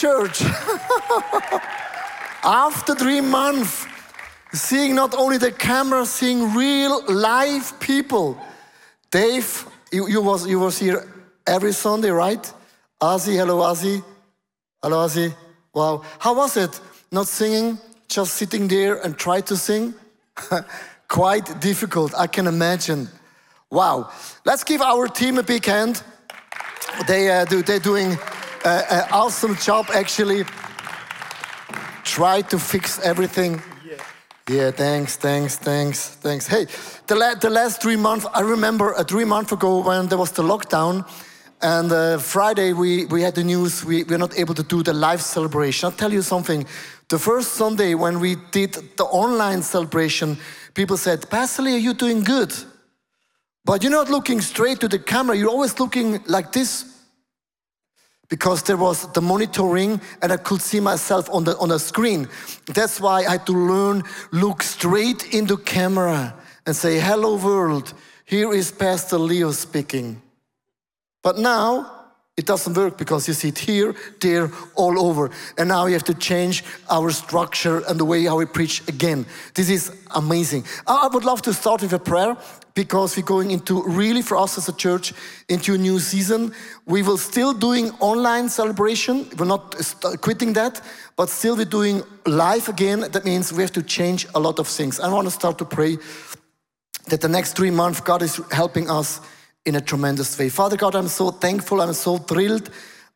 Church. After three months, seeing not only the camera, seeing real live people. Dave, you, you, was, you was here every Sunday, right? Ozzy, hello, Ozzy. Hello, Ozzy. Wow. How was it? Not singing, just sitting there and try to sing? Quite difficult, I can imagine. Wow. Let's give our team a big hand. They uh, do, they're doing uh, an awesome job, actually. Try to fix everything. Yeah. yeah, thanks, thanks, thanks, thanks. Hey, the, la the last three months, I remember uh, three months ago when there was the lockdown, and uh, Friday we, we had the news we were not able to do the live celebration. I'll tell you something. The first Sunday when we did the online celebration, people said, Pastor Lee, are you doing good? But you're not looking straight to the camera, you're always looking like this. Because there was the monitoring and I could see myself on the, on the screen. That's why I had to learn, look straight into camera and say, hello world, here is Pastor Leo speaking. But now, it doesn't work because you see it here, there, all over. And now you have to change our structure and the way how we preach again. This is amazing. I would love to start with a prayer because we're going into really for us as a church into a new season. We will still doing online celebration. We're not quitting that, but still we're doing live again. That means we have to change a lot of things. I want to start to pray that the next three months God is helping us in a tremendous way. Father God, I'm so thankful. I'm so thrilled.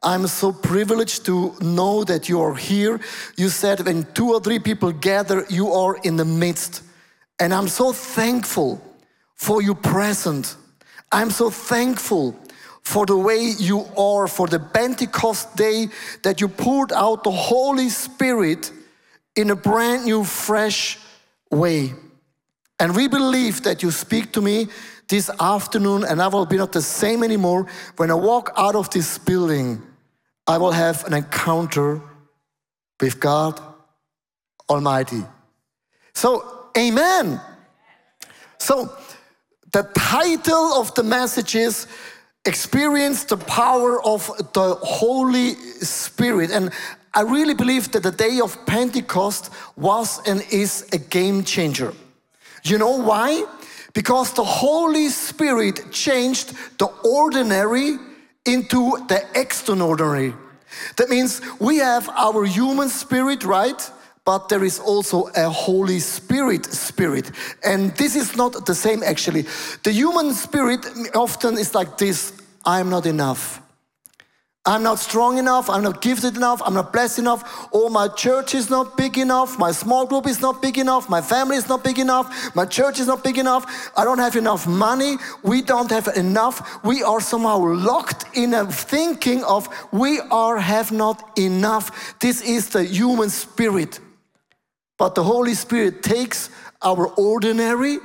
I'm so privileged to know that you are here. You said when two or three people gather, you are in the midst. And I'm so thankful for your present. I'm so thankful for the way you are, for the Pentecost day that you poured out the Holy Spirit in a brand new, fresh way. And we believe that you speak to me this afternoon, and I will be not the same anymore. When I walk out of this building, I will have an encounter with God Almighty. So, amen. So, the title of the message is Experience the Power of the Holy Spirit. And I really believe that the day of Pentecost was and is a game changer. You know why? Because the Holy Spirit changed the ordinary into the extraordinary. That means we have our human spirit, right? but there is also a Holy Spirit spirit. And this is not the same actually. The human spirit often is like this I'm not enough. I'm not strong enough, I'm not gifted enough, I'm not blessed enough, or my church is not big enough, my small group is not big enough, my family is not big enough, my church is not big enough, I don't have enough money, we don't have enough. We are somehow locked in a thinking of we are have not enough. This is the human spirit. But the Holy Spirit takes our ordinary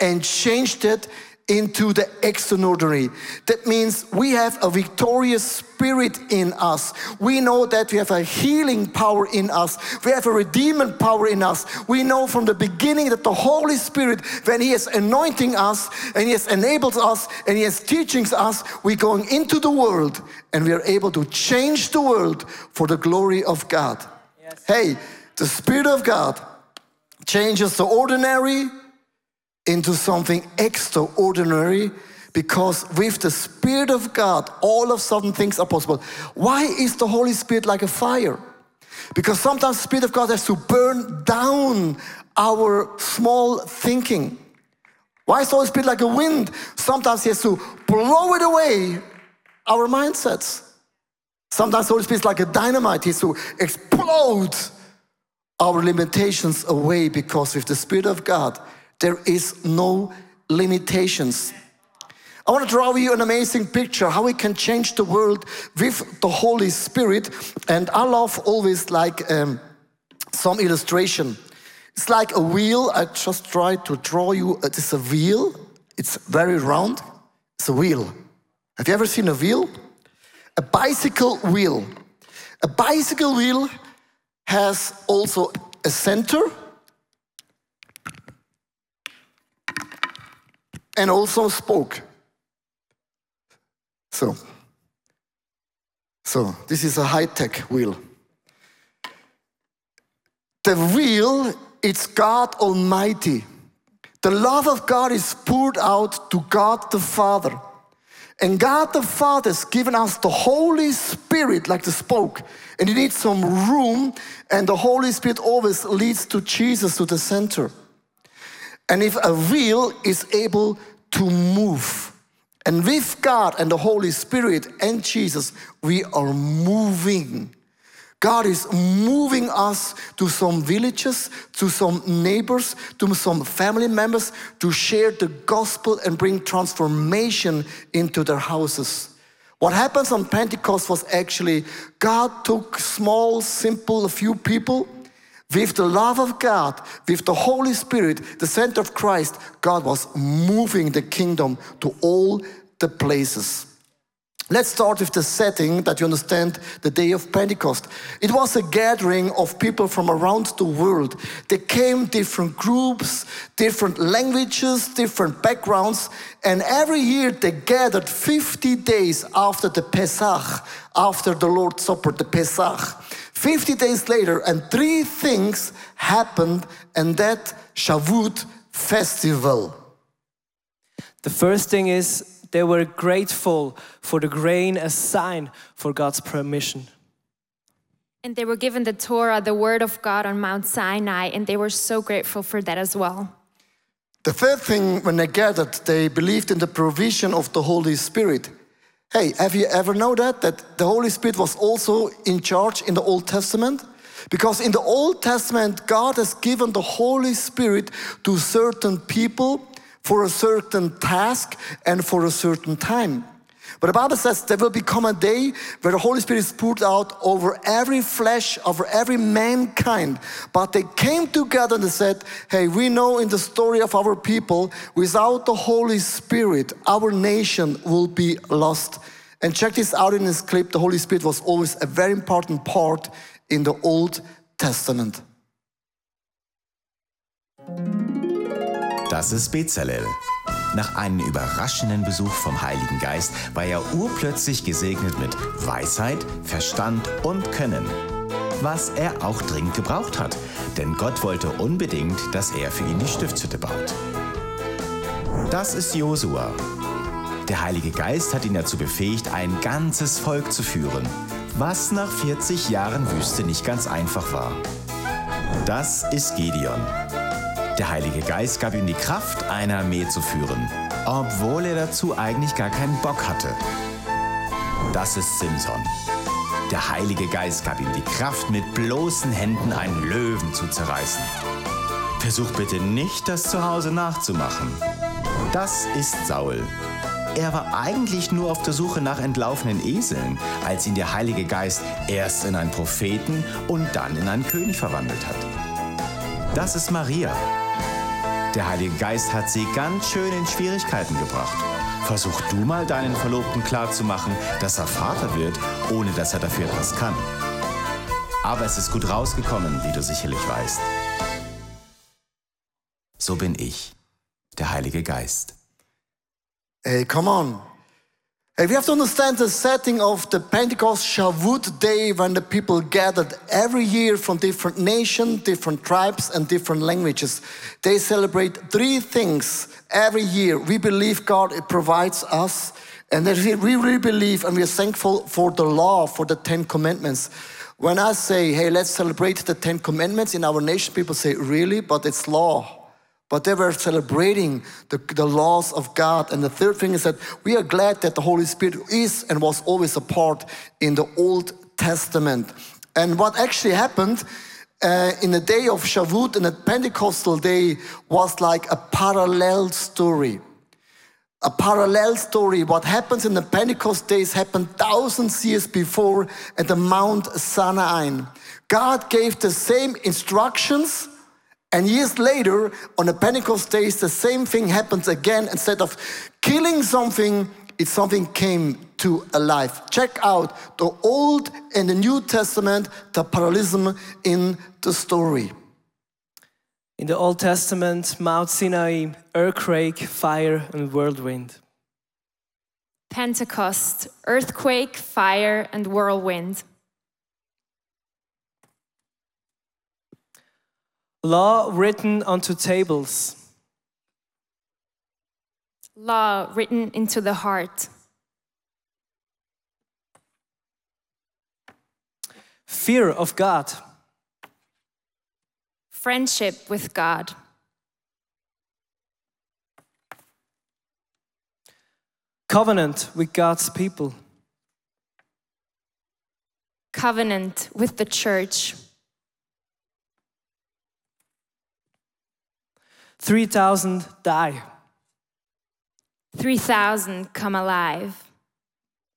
and changed it into the extraordinary. That means we have a victorious spirit in us. We know that we have a healing power in us. We have a redeeming power in us. We know from the beginning that the Holy Spirit, when He is anointing us and He has enabled us and He is teaching us, we're going into the world and we are able to change the world for the glory of God. Yes. Hey, the Spirit of God changes the ordinary into something extraordinary because with the Spirit of God, all of sudden things are possible. Why is the Holy Spirit like a fire? Because sometimes the Spirit of God has to burn down our small thinking. Why is the Holy Spirit like a wind? Sometimes He has to blow it away, our mindsets. Sometimes the Holy Spirit is like a dynamite, He has to explode our limitations away because with the Spirit of God, there is no limitations. I want to draw you an amazing picture how we can change the world with the Holy Spirit. And I love always like um, some illustration. It's like a wheel. I just try to draw you. Uh, it's a wheel. It's very round. It's a wheel. Have you ever seen a wheel? A bicycle wheel. A bicycle wheel has also a center and also spoke. So, So, this is a high tech wheel. The wheel, it's God Almighty. The love of God is poured out to God the Father. And God the Father has given us the Holy Spirit, like the spoke. And you need some room, and the Holy Spirit always leads to Jesus, to the center. And if a wheel is able to move, and with God and the Holy Spirit and Jesus, we are moving. God is moving us to some villages, to some neighbors, to some family members to share the gospel and bring transformation into their houses. What happens on Pentecost was actually God took small, simple, a few people with the love of God, with the Holy Spirit, the center of Christ, God was moving the kingdom to all the places. Let's start with the setting that you understand the day of Pentecost. It was a gathering of people from around the world. They came different groups, different languages, different backgrounds, and every year they gathered 50 days after the Pesach, after the Lord's Supper, the Pesach. 50 days later, and three things happened in that Shavuot festival. The first thing is they were grateful for the grain as sign for God's permission. And they were given the Torah, the word of God on Mount Sinai, and they were so grateful for that as well. The third thing, when they gathered, they believed in the provision of the Holy Spirit. Hey, have you ever know that? That the Holy Spirit was also in charge in the Old Testament? Because in the Old Testament, God has given the Holy Spirit to certain people for a certain task and for a certain time. But the Bible says there will become a day where the Holy Spirit is poured out over every flesh, over every mankind. But they came together and they said, Hey, we know in the story of our people, without the Holy Spirit, our nation will be lost. And check this out in this clip the Holy Spirit was always a very important part in the Old Testament. Das ist Bezalel. Nach einem überraschenden Besuch vom Heiligen Geist war er urplötzlich gesegnet mit Weisheit, Verstand und Können. Was er auch dringend gebraucht hat, denn Gott wollte unbedingt, dass er für ihn die Stiftshütte baut. Das ist Josua. Der Heilige Geist hat ihn dazu befähigt, ein ganzes Volk zu führen, was nach 40 Jahren Wüste nicht ganz einfach war. Das ist Gideon. Der Heilige Geist gab ihm die Kraft, eine Armee zu führen, obwohl er dazu eigentlich gar keinen Bock hatte. Das ist Simson. Der Heilige Geist gab ihm die Kraft, mit bloßen Händen einen Löwen zu zerreißen. Versuch bitte nicht, das zu Hause nachzumachen. Das ist Saul. Er war eigentlich nur auf der Suche nach entlaufenen Eseln, als ihn der Heilige Geist erst in einen Propheten und dann in einen König verwandelt hat. Das ist Maria. Der Heilige Geist hat sie ganz schön in Schwierigkeiten gebracht. Versuch du mal deinen Verlobten klarzumachen, dass er Vater wird, ohne dass er dafür etwas kann. Aber es ist gut rausgekommen, wie du sicherlich weißt. So bin ich, der Heilige Geist. Hey, come on. We have to understand the setting of the Pentecost Shavuot day when the people gathered every year from different nations, different tribes, and different languages. They celebrate three things every year. We believe God it provides us, and we really believe and we are thankful for the law, for the Ten Commandments. When I say, hey, let's celebrate the Ten Commandments in our nation, people say, really? But it's law but they were celebrating the, the laws of God. And the third thing is that we are glad that the Holy Spirit is and was always a part in the Old Testament. And what actually happened uh, in the day of Shavuot and the Pentecostal day was like a parallel story. A parallel story. What happens in the Pentecost days happened thousands years before at the Mount Sinai. God gave the same instructions and years later, on the Pentecost days, the same thing happens again. Instead of killing something, it's something came to alive. Check out the Old and the New Testament, the parallelism in the story. In the Old Testament, Mount Sinai, earthquake, fire, and whirlwind. Pentecost, earthquake, fire, and whirlwind. Law written onto tables. Law written into the heart. Fear of God. Friendship with God. Covenant with God's people. Covenant with the church. 3,000 die. 3,000 come alive.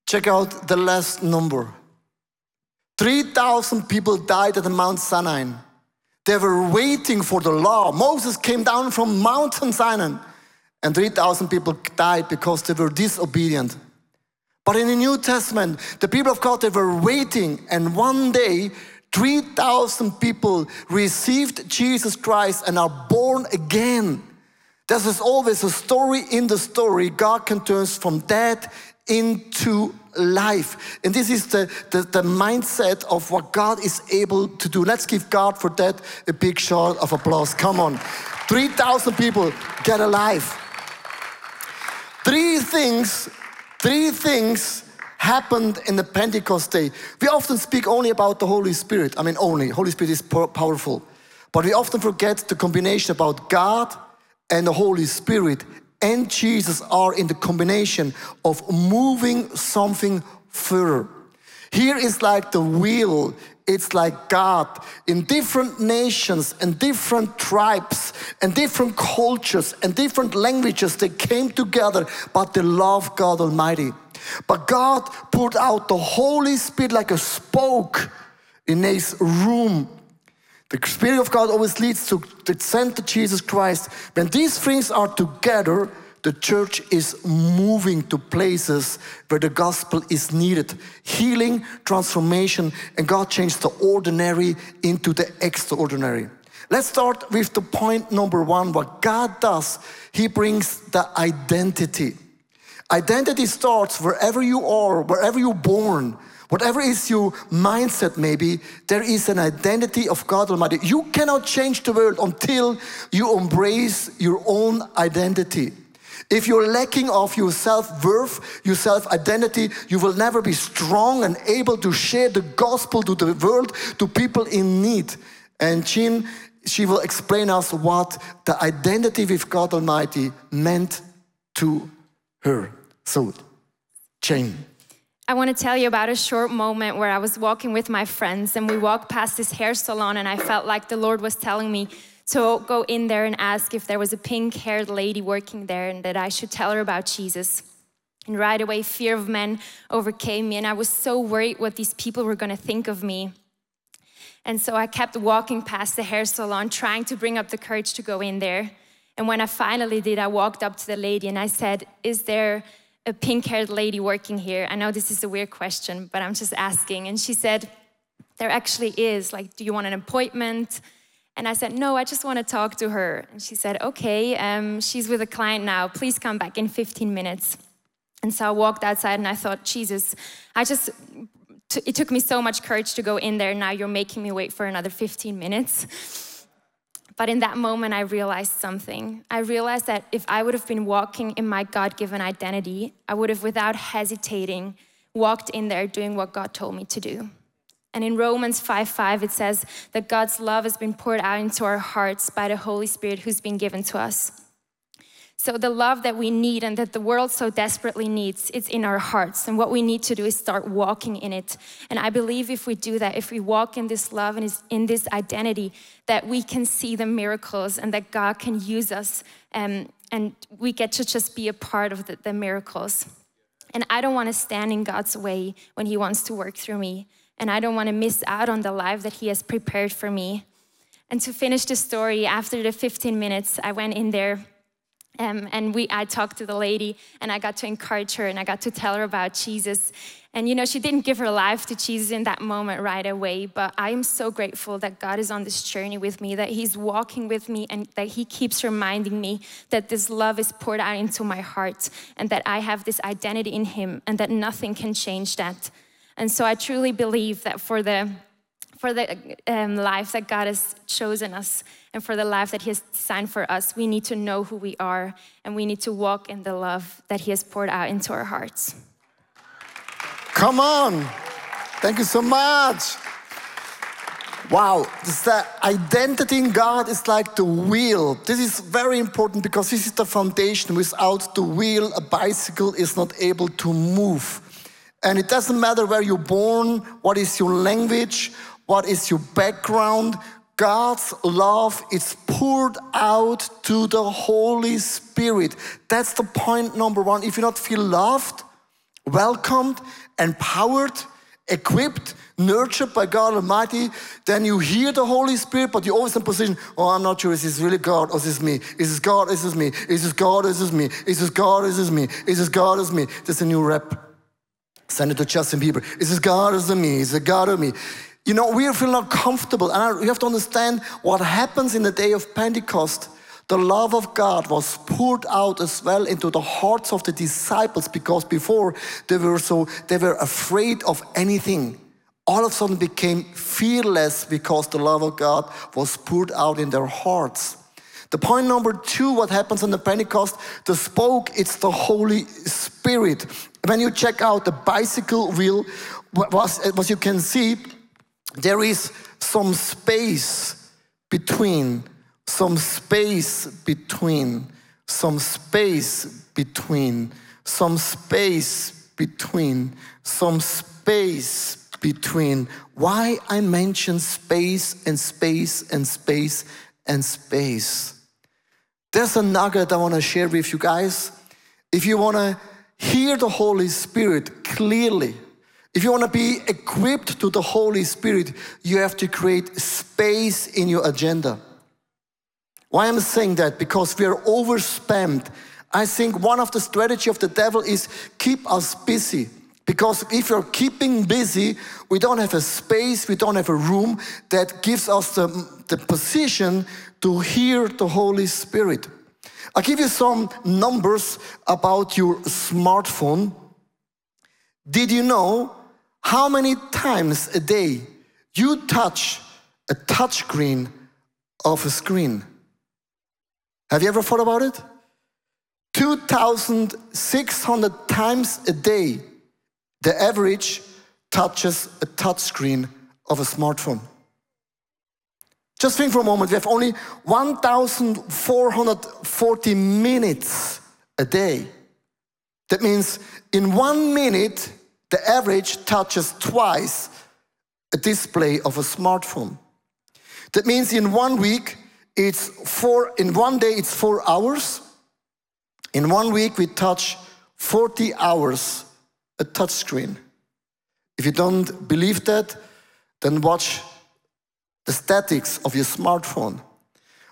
Check out the last number 3,000 people died at the Mount Sinai. They were waiting for the law. Moses came down from Mount Sinai, and 3,000 people died because they were disobedient. But in the New Testament, the people of God, they were waiting, and one day, 3,000 people received Jesus Christ and are born again. There's always a story in the story. God can turn from death into life. And this is the, the, the, mindset of what God is able to do. Let's give God for that a big shout of applause. Come on. 3,000 people get alive. Three things, three things happened in the Pentecost day. We often speak only about the Holy Spirit. I mean, only. Holy Spirit is powerful. But we often forget the combination about God and the Holy Spirit and Jesus are in the combination of moving something further. Here is like the wheel, it's like God in different nations and different tribes and different cultures and different languages. They came together, but they love God Almighty. But God put out the Holy Spirit like a spoke in this room the Spirit of God always leads to the center Jesus Christ. When these things are together, the church is moving to places where the gospel is needed. Healing, transformation, and God changed the ordinary into the extraordinary. Let's start with the point number one. What God does, He brings the identity. Identity starts wherever you are, wherever you're born. Whatever is your mindset, maybe, there is an identity of God Almighty. You cannot change the world until you embrace your own identity. If you're lacking of your self worth, your self identity, you will never be strong and able to share the gospel to the world, to people in need. And Jean, she will explain us what the identity with God Almighty meant to her. So, Jane. I want to tell you about a short moment where I was walking with my friends and we walked past this hair salon and I felt like the Lord was telling me to go in there and ask if there was a pink haired lady working there and that I should tell her about Jesus. And right away, fear of men overcame me and I was so worried what these people were going to think of me. And so I kept walking past the hair salon, trying to bring up the courage to go in there. And when I finally did, I walked up to the lady and I said, Is there a pink haired lady working here? I know this is a weird question, but I'm just asking. And she said, There actually is. Like, do you want an appointment? And I said, No, I just want to talk to her. And she said, Okay, um, she's with a client now. Please come back in 15 minutes. And so I walked outside and I thought, Jesus, I just, it took me so much courage to go in there. Now you're making me wait for another 15 minutes. But in that moment, I realized something. I realized that if I would have been walking in my God given identity, I would have, without hesitating, walked in there doing what God told me to do. And in Romans 5 5, it says that God's love has been poured out into our hearts by the Holy Spirit who's been given to us. So, the love that we need and that the world so desperately needs, it's in our hearts. And what we need to do is start walking in it. And I believe if we do that, if we walk in this love and in this identity, that we can see the miracles and that God can use us um, and we get to just be a part of the, the miracles. And I don't want to stand in God's way when He wants to work through me. And I don't want to miss out on the life that He has prepared for me. And to finish the story, after the 15 minutes, I went in there Um, and we, I talked to the lady and I got to encourage her and I got to tell her about Jesus. And you know, she didn't give her life to Jesus in that moment right away, but I am so grateful that God is on this journey with me, that He's walking with me, and that He keeps reminding me that this love is poured out into my heart and that I have this identity in Him and that nothing can change that. And so I truly believe that for the for the um, life that God has chosen us and for the life that He has designed for us, we need to know who we are and we need to walk in the love that He has poured out into our hearts. Come on. Thank you so much. Wow, the identity in God is like the wheel. This is very important because this is the foundation. Without the wheel, a bicycle is not able to move. And it doesn't matter where you're born, what is your language, what is your background. God's love is poured out to the Holy Spirit. That's the point number one. If you not feel loved, welcomed, empowered, equipped, nurtured by God Almighty, then you hear the Holy Spirit, but you're always in position, oh, I'm not sure, is this really God or is this me? Is this God, is this me? Is this God, is this me? Is this God, is this me? Is this God, is this me? There's a new rep. Send it to Justin Bieber. Is this God, is this me? Is it God or me? You know, we feel not comfortable. And you have to understand what happens in the day of Pentecost. The love of God was poured out as well into the hearts of the disciples because before they were so, they were afraid of anything. All of a sudden became fearless because the love of God was poured out in their hearts. The point number two, what happens on the Pentecost, the spoke, it's the Holy Spirit. When you check out the bicycle wheel, what you can see, there is some space between, some space between, some space between, some space between, some space between. Why I mention space and space and space and space. There's a nugget I want to share with you guys. If you want to hear the Holy Spirit clearly, if you want to be equipped to the Holy Spirit, you have to create space in your agenda. Why I'm saying that? Because we are overspammed. I think one of the strategy of the devil is keep us busy. Because if you're keeping busy, we don't have a space, we don't have a room that gives us the, the position to hear the Holy Spirit. I'll give you some numbers about your smartphone. Did you know how many times a day you touch a touchscreen of a screen. Have you ever thought about it? 2,600 times a day, the average touches a touchscreen of a smartphone. Just think for a moment, we have only 1,440 minutes a day. That means in one minute, the average touches twice a display of a smartphone. That means in one week, it's four, in one day, it's four hours. In one week, we touch 40 hours a touchscreen. If you don't believe that, then watch the statics of your smartphone.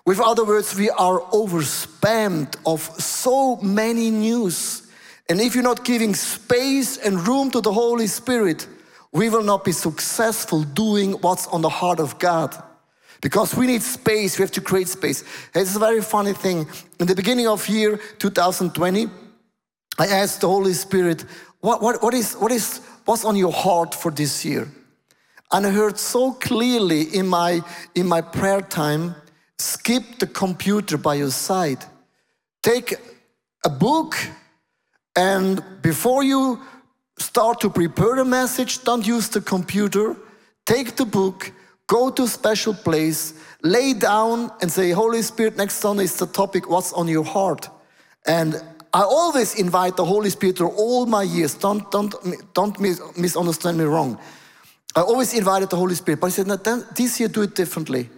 With other words, we are overspammed of so many news and if you're not giving space and room to the Holy Spirit, we will not be successful doing what's on the heart of God. Because we need space, we have to create space. It's a very funny thing. In the beginning of year 2020, I asked the Holy Spirit, what, what, what, is, what is, what's on your heart for this year? And I heard so clearly in my, in my prayer time, skip the computer by your side. Take a book and before you start to prepare a message, don't use the computer. Take the book, go to a special place, lay down and say, Holy Spirit, next Sunday is the topic, what's on your heart? And I always invite the Holy Spirit through all my years. Don't, don't, don't misunderstand me wrong. I always invited the Holy Spirit, but I said, no, this year do it differently.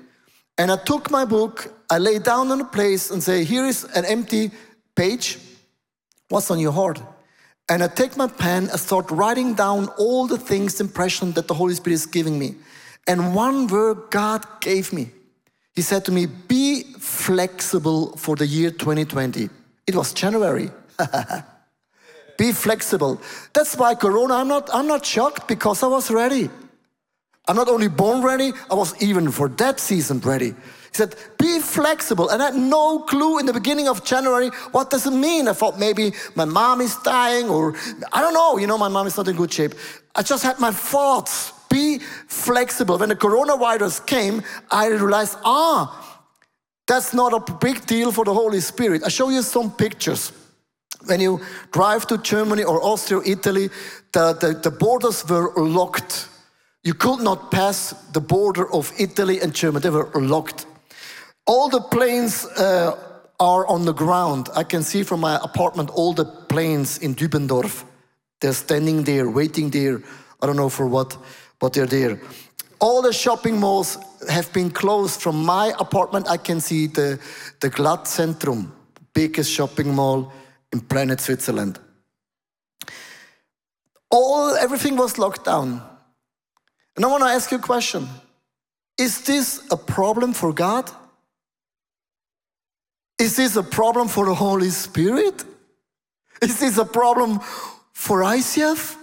And I took my book, I lay down on a place and say, here is an empty page. What's on your heart? And I take my pen and start writing down all the things, impression that the Holy Spirit is giving me. And one word God gave me. He said to me, be flexible for the year 2020. It was January. Be flexible. That's why Corona, I'm not, I'm not shocked because I was ready. I'm not only born ready, I was even for that season ready. Said, be flexible. And I had no clue in the beginning of January, what does it mean? I thought maybe my mom is dying or I don't know, you know, my mom is not in good shape. I just had my thoughts. Be flexible. When the coronavirus came, I realized, ah, that's not a big deal for the Holy Spirit. I show you some pictures. When you drive to Germany or Austria, Italy, the, the, the borders were locked. You could not pass the border of Italy and Germany, they were locked. All the planes uh, are on the ground. I can see from my apartment all the planes in Dübendorf. They're standing there, waiting there. I don't know for what, but they're there. All the shopping malls have been closed. From my apartment, I can see the, the Glattzentrum, biggest shopping mall in planet Switzerland. All, everything was locked down. And I want to ask you a question. Is this a problem for God? Is this a problem for the Holy Spirit? Is this a problem for ICF?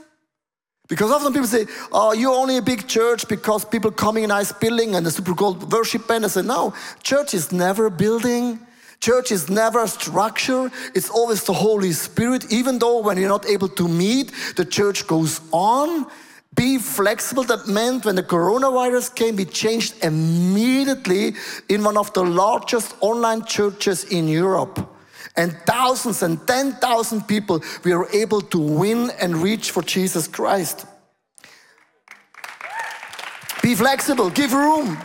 Because often people say, oh, you're only a big church because people coming in a nice building and a super gold worship band. I say, no, church is never a building. Church is never a structure. It's always the Holy Spirit. Even though when you're not able to meet, the church goes on. Be flexible. That meant when the coronavirus came, we changed immediately in one of the largest online churches in Europe and thousands and 10,000 people we were able to win and reach for Jesus Christ. Be flexible, give room,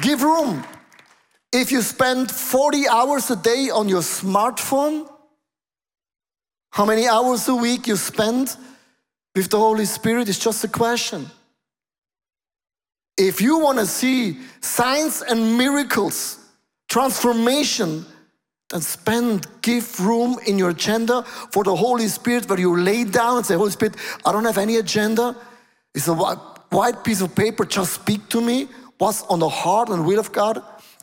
give room. If you spend 40 hours a day on your smartphone, how many hours a week you spend with the Holy Spirit is just a question. If you want to see signs and miracles, transformation, then spend, give room in your agenda for the Holy Spirit where you lay down and say, Holy Spirit, I don't have any agenda. It's a white piece of paper, just speak to me. What's on the heart and will of God?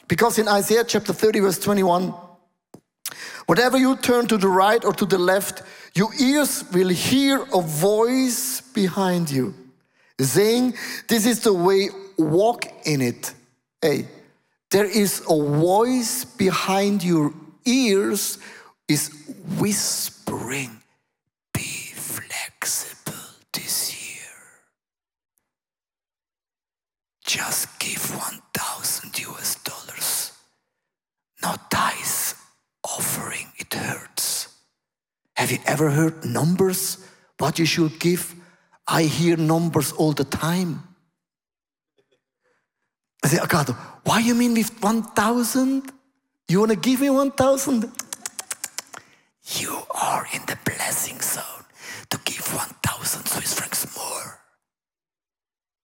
Because in Isaiah chapter 30, verse 21, whatever you turn to the right or to the left, your ears will hear a voice behind you saying, This is the way, walk in it. Hey, there is a voice behind your ears is whispering, be flexible this year. Just give 1,000 US dollars. No offering, hurts. Have you ever heard numbers? What you should give? I hear numbers all the time. I say, oh God, why you mean with 1,000? You want to give me 1,000? You are in the blessing zone to give 1,000 Swiss francs more.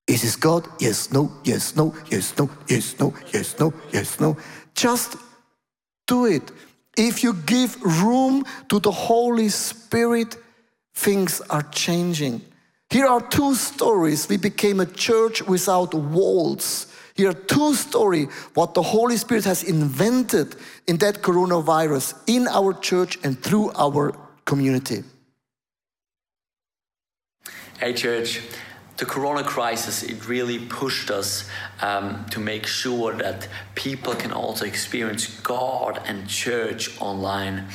Is this God? Yes, no, yes, no, yes, no, yes, no, yes, no, yes, no. Just do it. If you give room to the Holy Spirit, things are changing. Here are two stories. We became a church without walls. Here are two stories what the Holy Spirit has invented in that coronavirus in our church and through our community. Hey, church. The corona crisis, it really pushed us um, to make sure that people can also experience God and church online.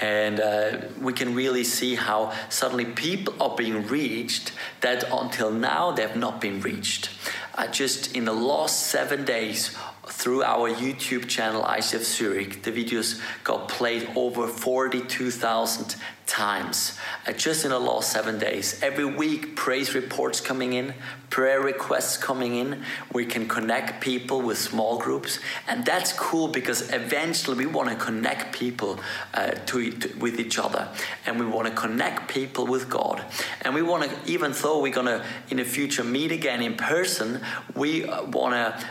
And uh, we can really see how suddenly people are being reached that until now they have not been reached. Uh, just in the last seven days, through our YouTube channel ICF Zurich, the videos got played over 42,000 times uh, just in the last seven days. Every week, praise reports coming in, prayer requests coming in. We can connect people with small groups, and that's cool because eventually we want to connect people uh, to, to, with each other, and we want to connect people with God, and we want to even though we're gonna in the future meet again in person, we uh, want to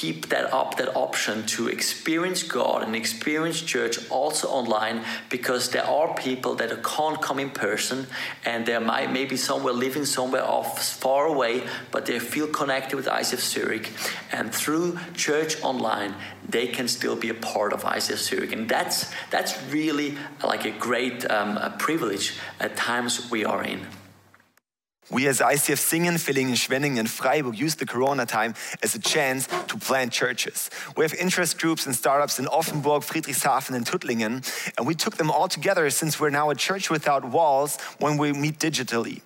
keep that up, that option to experience God and experience church also online because there are people that can't come in person and there might maybe somewhere living somewhere off far away, but they feel connected with ICF Zurich. And through church online, they can still be a part of ICF Zurich. And that's, that's really like a great um, a privilege at times we are in. We as ICF Singen, Villingen, Schwenningen, and Freiburg use the Corona time as a chance to plant churches. We have interest groups and startups in Offenburg, Friedrichshafen, and Tuttlingen, and we took them all together since we're now a church without walls when we meet digitally.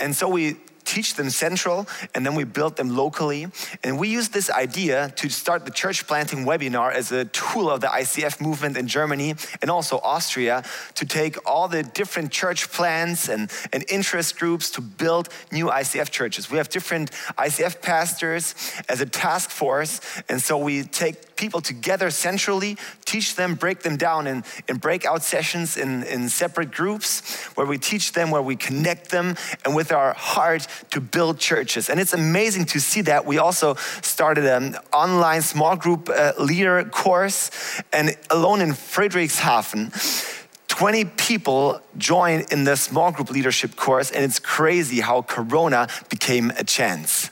And so we teach them central, and then we build them locally. And we use this idea to start the church planting webinar as a tool of the ICF movement in Germany and also Austria to take all the different church plans and, and interest groups to build new ICF churches. We have different ICF pastors as a task force, and so we take people together centrally, teach them, break them down in, in breakout sessions in, in separate groups where we teach them, where we connect them, and with our heart to build churches. And it's amazing to see that. We also started an online small group uh, leader course, and alone in Friedrichshafen, 20 people joined in the small group leadership course, and it's crazy how Corona became a chance.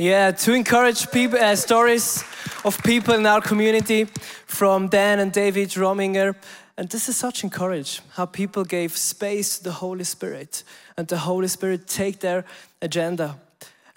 Yeah, to encourage people, uh, stories of people in our community from Dan and David Rominger. And this is such encourage how people gave space to the Holy Spirit and the Holy Spirit take their agenda.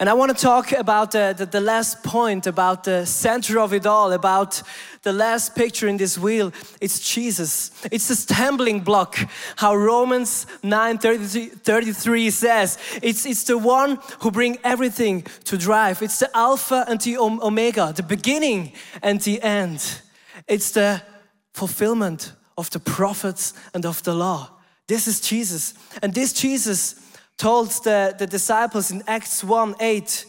And I want to talk about the, the, the, last point, about the center of it all, about the last picture in this wheel. It's Jesus. It's the stumbling block, how Romans 9 33, 33 says. It's, it's the one who bring everything to drive. It's the Alpha and the Omega, the beginning and the end. It's the fulfillment of the prophets and of the law. This is Jesus. And this Jesus told the, the disciples in Acts 1 8,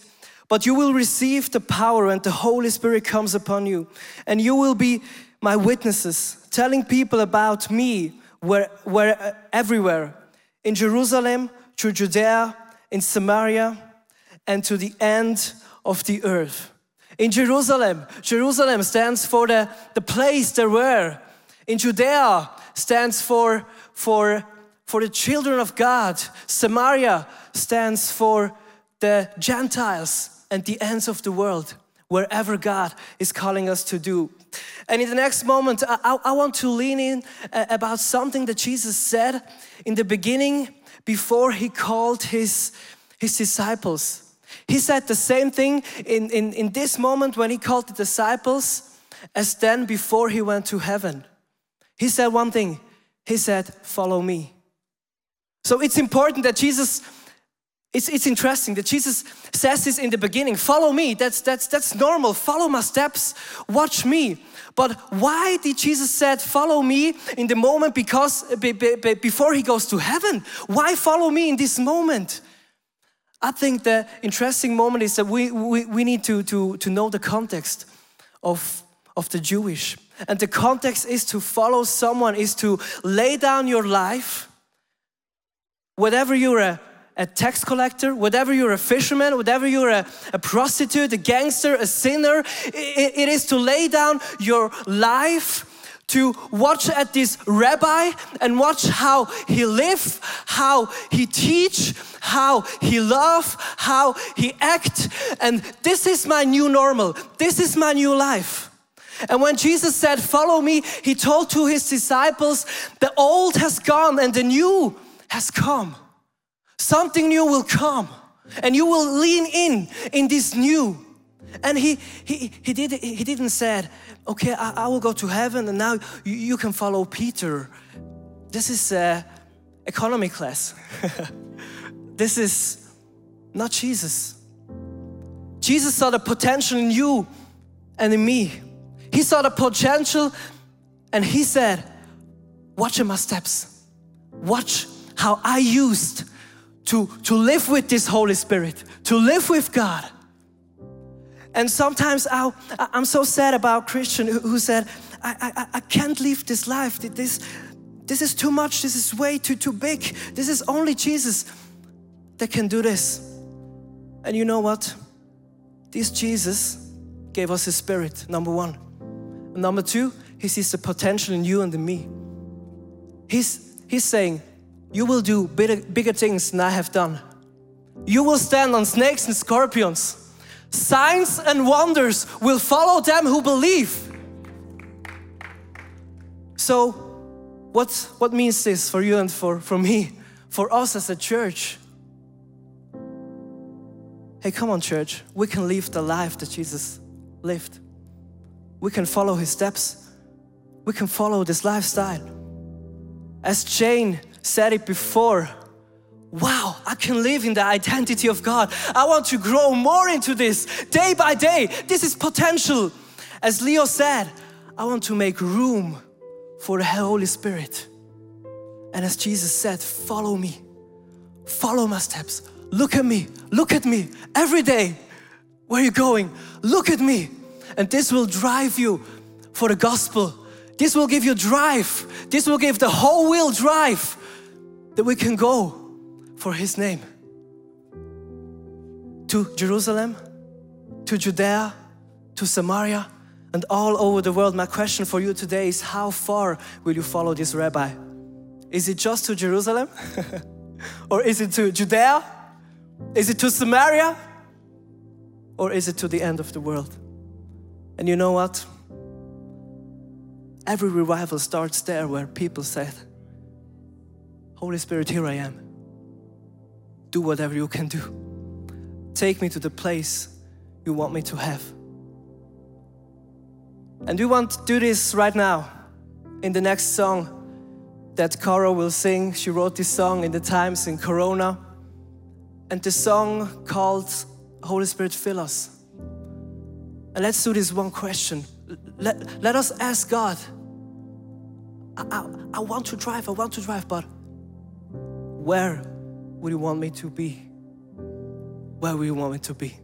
but you will receive the power and the Holy Spirit comes upon you, and you will be my witnesses, telling people about me where, where, uh, everywhere in Jerusalem, to Judea, in Samaria, and to the end of the earth. In Jerusalem, Jerusalem stands for the, the place there were. In Judea stands for, for for the children of God. Samaria stands for the Gentiles and the ends of the world, wherever God is calling us to do. And in the next moment, I, I want to lean in uh, about something that Jesus said in the beginning before he called his, his disciples. He said the same thing in, in, in this moment when he called the disciples as then before he went to heaven. He said one thing, he said, Follow me. So it's important that Jesus, it's, it's interesting that Jesus says this in the beginning follow me. That's, that's, that's normal. Follow my steps. Watch me. But why did Jesus said follow me in the moment because before he goes to heaven? Why follow me in this moment? I think the interesting moment is that we, we, we need to, to, to know the context of, of the Jewish. And the context is to follow someone, is to lay down your life whatever you're a, a tax collector, whatever you're a fisherman, whatever you're a, a prostitute, a gangster, a sinner, it, it is to lay down your life to watch at this rabbi and watch how he live, how he teach, how he love, how he act. And this is my new normal. This is my new life. And when Jesus said, follow me, he told to his disciples, the old has gone and the new has come. Something new will come and you will lean in in this new. And he, he, he, did, he didn't said, okay, I, I will go to heaven and now you, you can follow Peter. This is uh, economy class. this is not Jesus. Jesus saw the potential in you and in me. He saw the potential and he said, watch in my steps. Watch how I used to, to live with this Holy Spirit, to live with God. And sometimes i am so sad about Christian who, who said, I, I, I can't live this life. This, this is too much. This is way too, too big. This is only Jesus that can do this. And you know what? This Jesus gave us His Spirit, number one. And number two, He sees the potential in you and in me. He's, he's saying, You will do bigger, bigger things than I have done. You will stand on snakes and scorpions. Signs and wonders will follow them who believe. So, what, what means this for you and for, for me, for us as a church? Hey, come on, church. We can live the life that Jesus lived. We can follow his steps. We can follow this lifestyle. As Jane said it before, wow, I can live in the identity of God. I want to grow more into this day by day. This is potential. As Leo said, I want to make room for the Holy Spirit. And as Jesus said, follow me, follow my steps. Look at me, look at me every day. Where are you going? Look at me. And this will drive you for the gospel. This will give you drive. This will give the whole wheel drive that we can go for His name. To Jerusalem, to Judea, to Samaria, and all over the world. My question for you today is how far will you follow this rabbi? Is it just to Jerusalem? or is it to Judea? Is it to Samaria? Or is it to the end of the world? And you know what? Every revival starts there where people said, Holy Spirit, here I am. Do whatever you can do. Take me to the place you want me to have. And we want to do this right now in the next song that Cora will sing. She wrote this song in the times in Corona. And the song called Holy Spirit, fill us. And let's do this one question. Let, let us ask God. I, I, I want to drive, I want to drive, but where would you want me to be? Where would you want me to be?